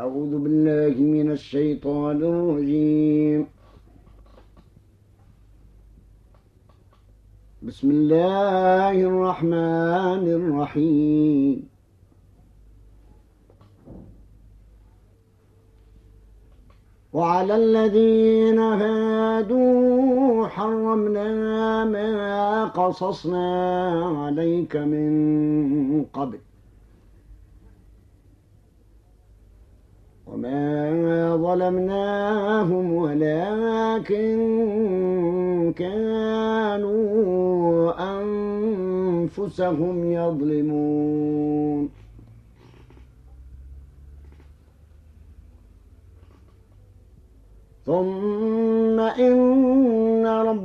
أعوذ بالله من الشيطان الرجيم. بسم الله الرحمن الرحيم. وعلى الذين هادوا حرمنا ما قصصنا عليك من قبل. وما ظلمناهم ولكن كانوا أنفسهم يظلمون. ثم إن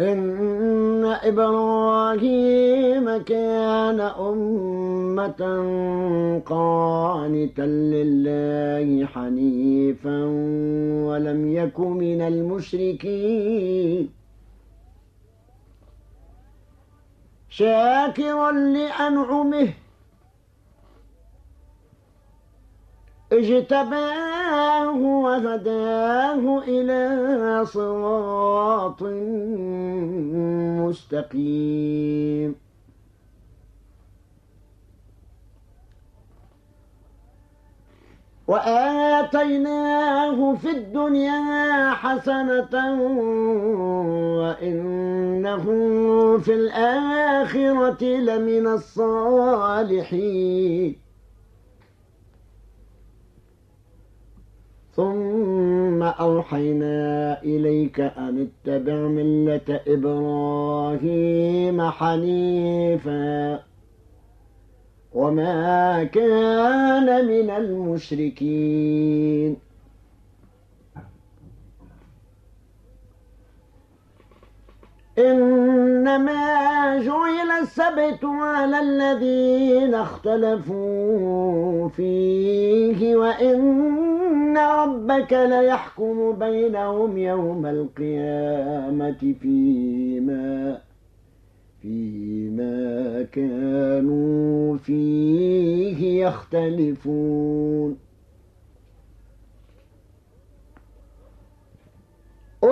إن إبراهيم كان أمة قانتا لله حنيفا ولم يك من المشركين. شاكرا لأنعمه اجتباه وهداه إلى صراط مستقيم. وآتيناه في الدنيا حسنة وإنه في الآخرة لمن الصالحين. ثم أوحينا إليك أن اتبع ملة إبراهيم حنيفاً. وما كان من المشركين. إنما جعل السبت على الذين اختلفوا فيه وإن ربك ليحكم بينهم يوم القيامة فيما فيما كانوا فيه يختلفون.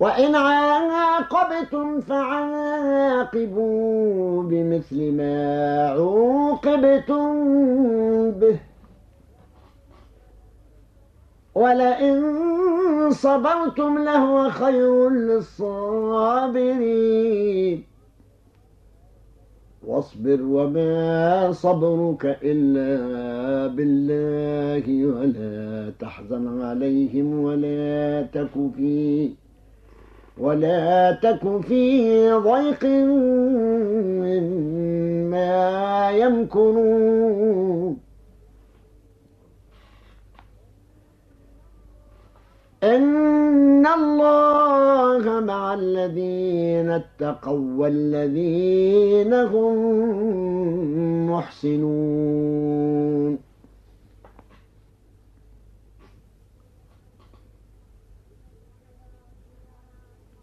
وإن عاقبتم فعاقبوا بمثل ما عوقبتم به. ولئن صبرتم لهو خير للصابرين. واصبر وما صبرك إلا بالله ولا تحزن عليهم ولا تك في ولا تك في ضيق مما يمكرون إن الله مع الذين اتقوا والذين هم محسنون.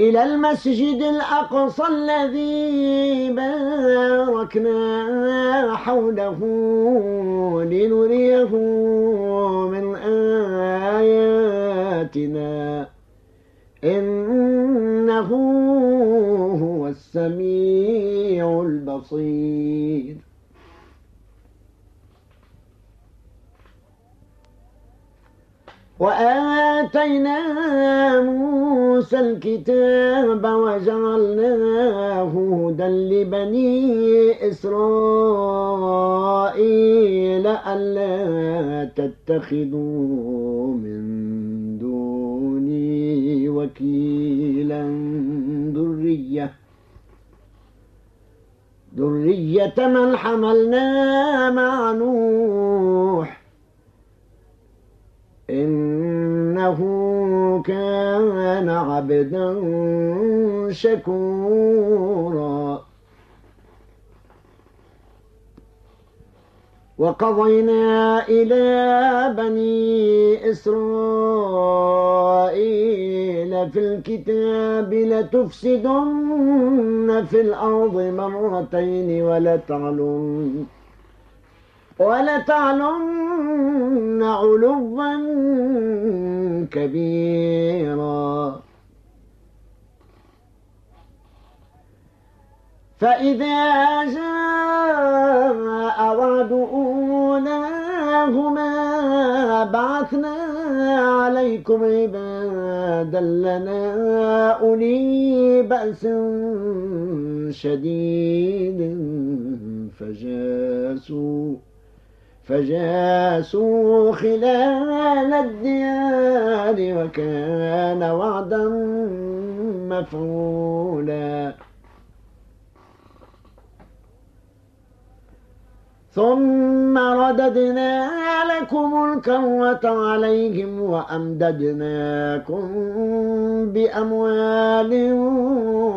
إلى المسجد الأقصى الذي باركنا حوله لنريه من آياتنا. إنه هو السميع البصير. وآتينا موسى الكتاب وجعلناه هدى لبني إسرائيل ألا تتخذوا من دوني وكيلا. ذرية ذرية من حملنا مع نوح. إنه كان عبدا شكورا. وقضينا إلى بني إسرائيل في الكتاب لتفسدن في الأرض مرتين ولتعلن ولتعلن علوا كبيرا. فإذا جاء وعد أولاهما بعثنا عليكم عبادا لنا أولي بأس شديد فجاسوا. فجاسوا خلال الديار وكان وعدا مفعولا. ثم رددنا لكم الكرة عليهم وأمددناكم بأموال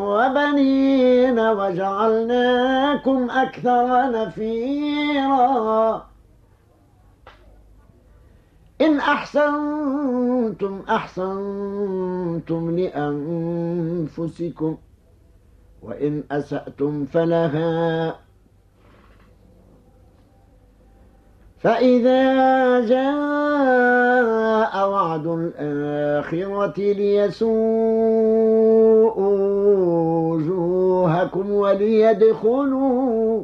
وبنين وجعلناكم أكثر نفيرا. إن أحسنتم أحسنتم لأنفسكم وإن أسأتم فلها. فإذا جاء وعد الآخرة ليسوء وجوهكم وليدخلوا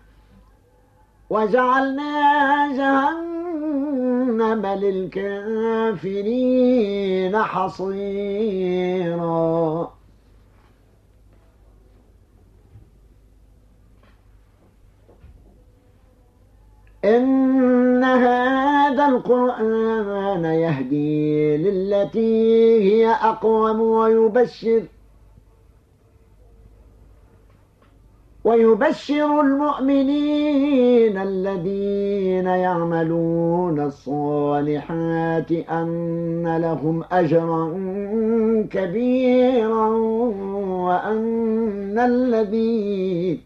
وجعلنا جهنم للكافرين حصيرا. إن هذا القرآن يهدي للتي هي أقوم ويبشر ويبشر المؤمنين الذين يعملون الصالحات أن لهم أجرا كبيرا وأن الذين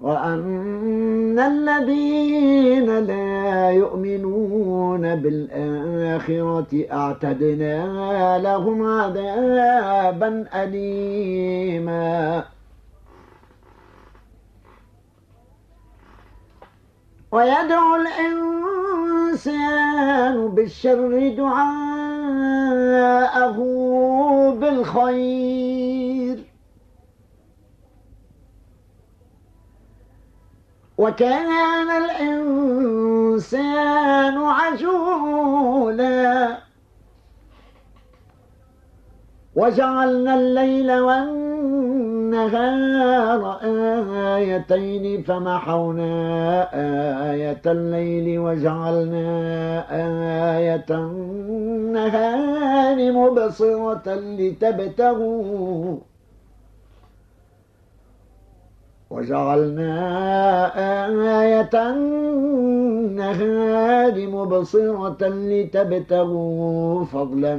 وأن الذين لا يؤمنون بالآخرة أعتدنا لهم عذابا أليما ويدعو الإنسان بالشر دعاءه بالخير. وكان الإنسان عجولا. وجعلنا الليل والنهار آيتين فمحونا آية الليل وجعلنا آية النهار مبصرة لتبتغوا وجعلنا آية النهار مبصرة لتبتغوا فضلا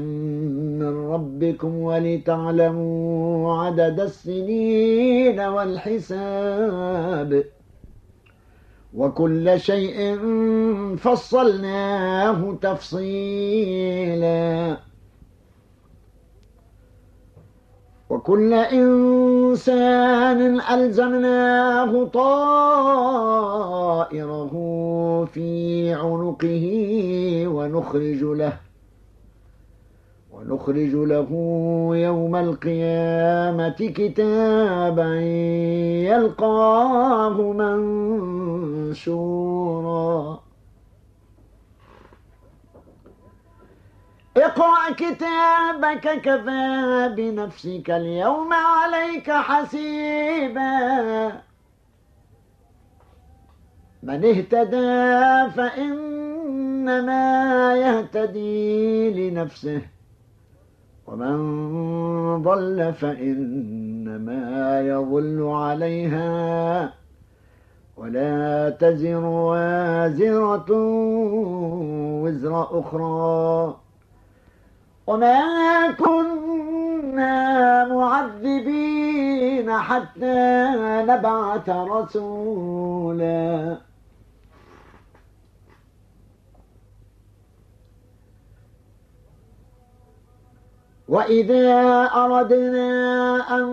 من ربكم ولتعلموا عدد السنين والحساب. وكل شيء فصلناه تفصيلاً. وكل إنسان ألزمناه طائره في عنقه ونخرج له ونخرج له يوم القيامة كتابا يلقاه منشورا. اقرأ كتابك كفى بنفسك اليوم عليك حسيبا. من اهتدى فإنما يهتدي لنفسه ومن ضل فإنما يضل عليها. ولا تزر وازرة وزر أخرى. وما كنا معذبين حتى نبعث رسولا. وإذا أردنا أن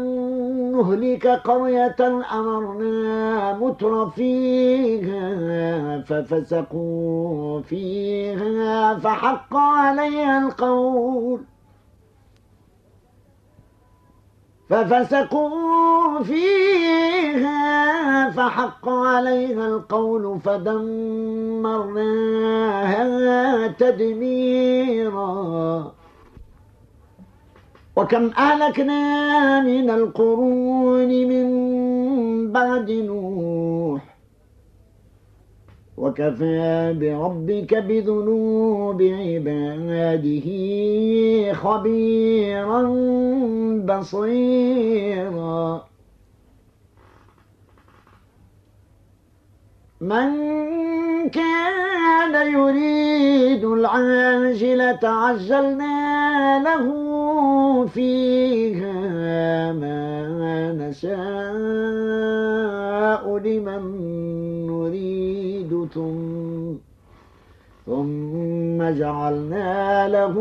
نهلك قرية أمرنا متر فيها ففسقوا فيها فحق عليها القول ففسقوا فيها فحق عليها القول فدمرناها تدميرا وكم أهلكنا من القرون من بعد نوح. وكفى بربك بذنوب عباده خبيرا بصيرا. من كان يريد العاجلة عجلنا له فيها ما نشاء لمن نريد ثم ثم جعلنا له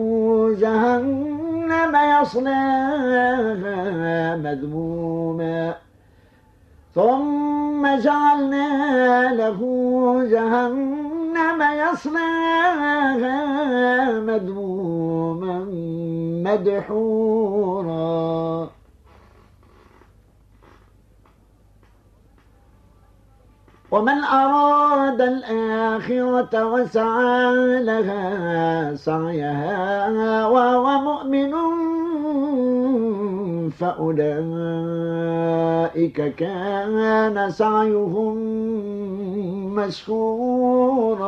جهنم يصلاها مذموما. ثم جعلنا له جهنم يصلاها مذموما. مدحورا. ومن أراد الآخرة وسعى لها سعيها وهو مؤمن فأولئك كان سعيهم مشكورا.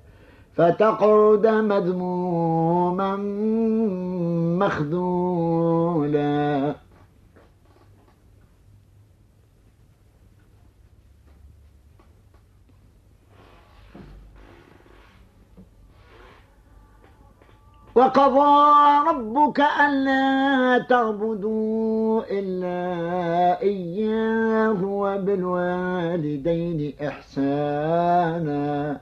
فتقعد مذموما مخذولا. وقضى ربك ألا تعبدوا إلا إياه وبالوالدين إحسانا.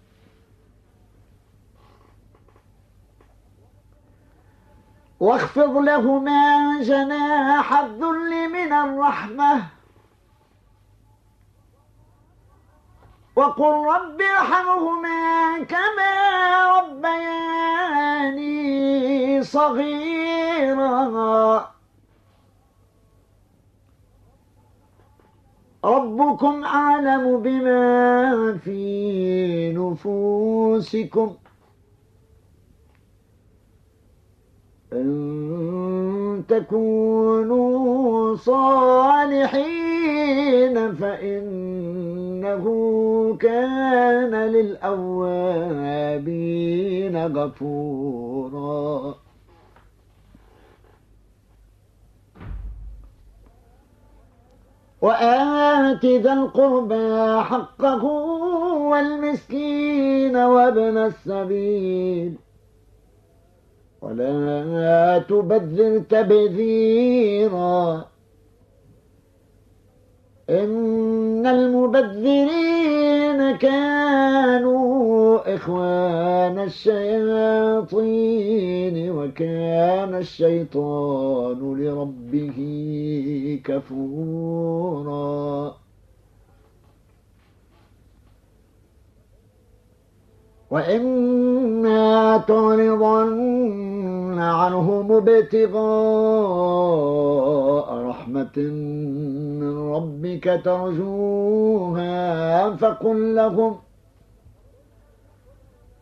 واخفض لهما جناح الذل من الرحمة. وقل رب ارحمهما كما ربياني صغيرا. ربكم أعلم بما في نفوسكم. إن تكونوا صالحين فإنه كان للأوابين غفورا. وآت ذا القربى حقه والمسكين وابن السبيل ولا تبذر تبذيرا. إن المبذرين كانوا إخوان الشياطين وكان الشيطان لربه كفوراً. وإما تعرضن عنهم ابتغاء رحمة من ربك ترجوها. فقل لهم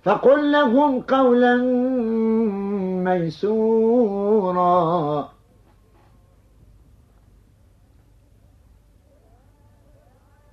فقل لهم قولا ميسورا.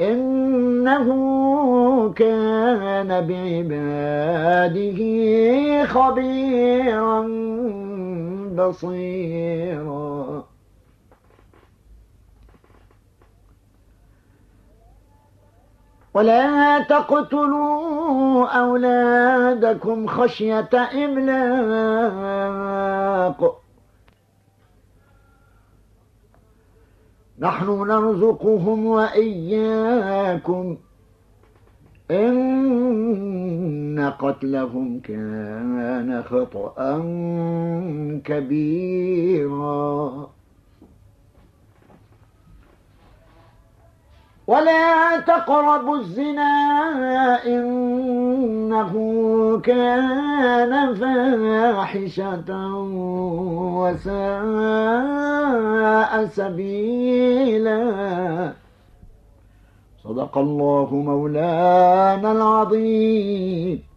إنه كان بعباده خبيرا بصيرا. ولا تقتلوا أولادكم خشية إملاق. نحن نرزقهم وإياكم. إن قتلهم كان خطأ كبيرا. ولا تقربوا الزنا إنه كان فاحشة وساء سبيلا. صدق الله مولانا العظيم.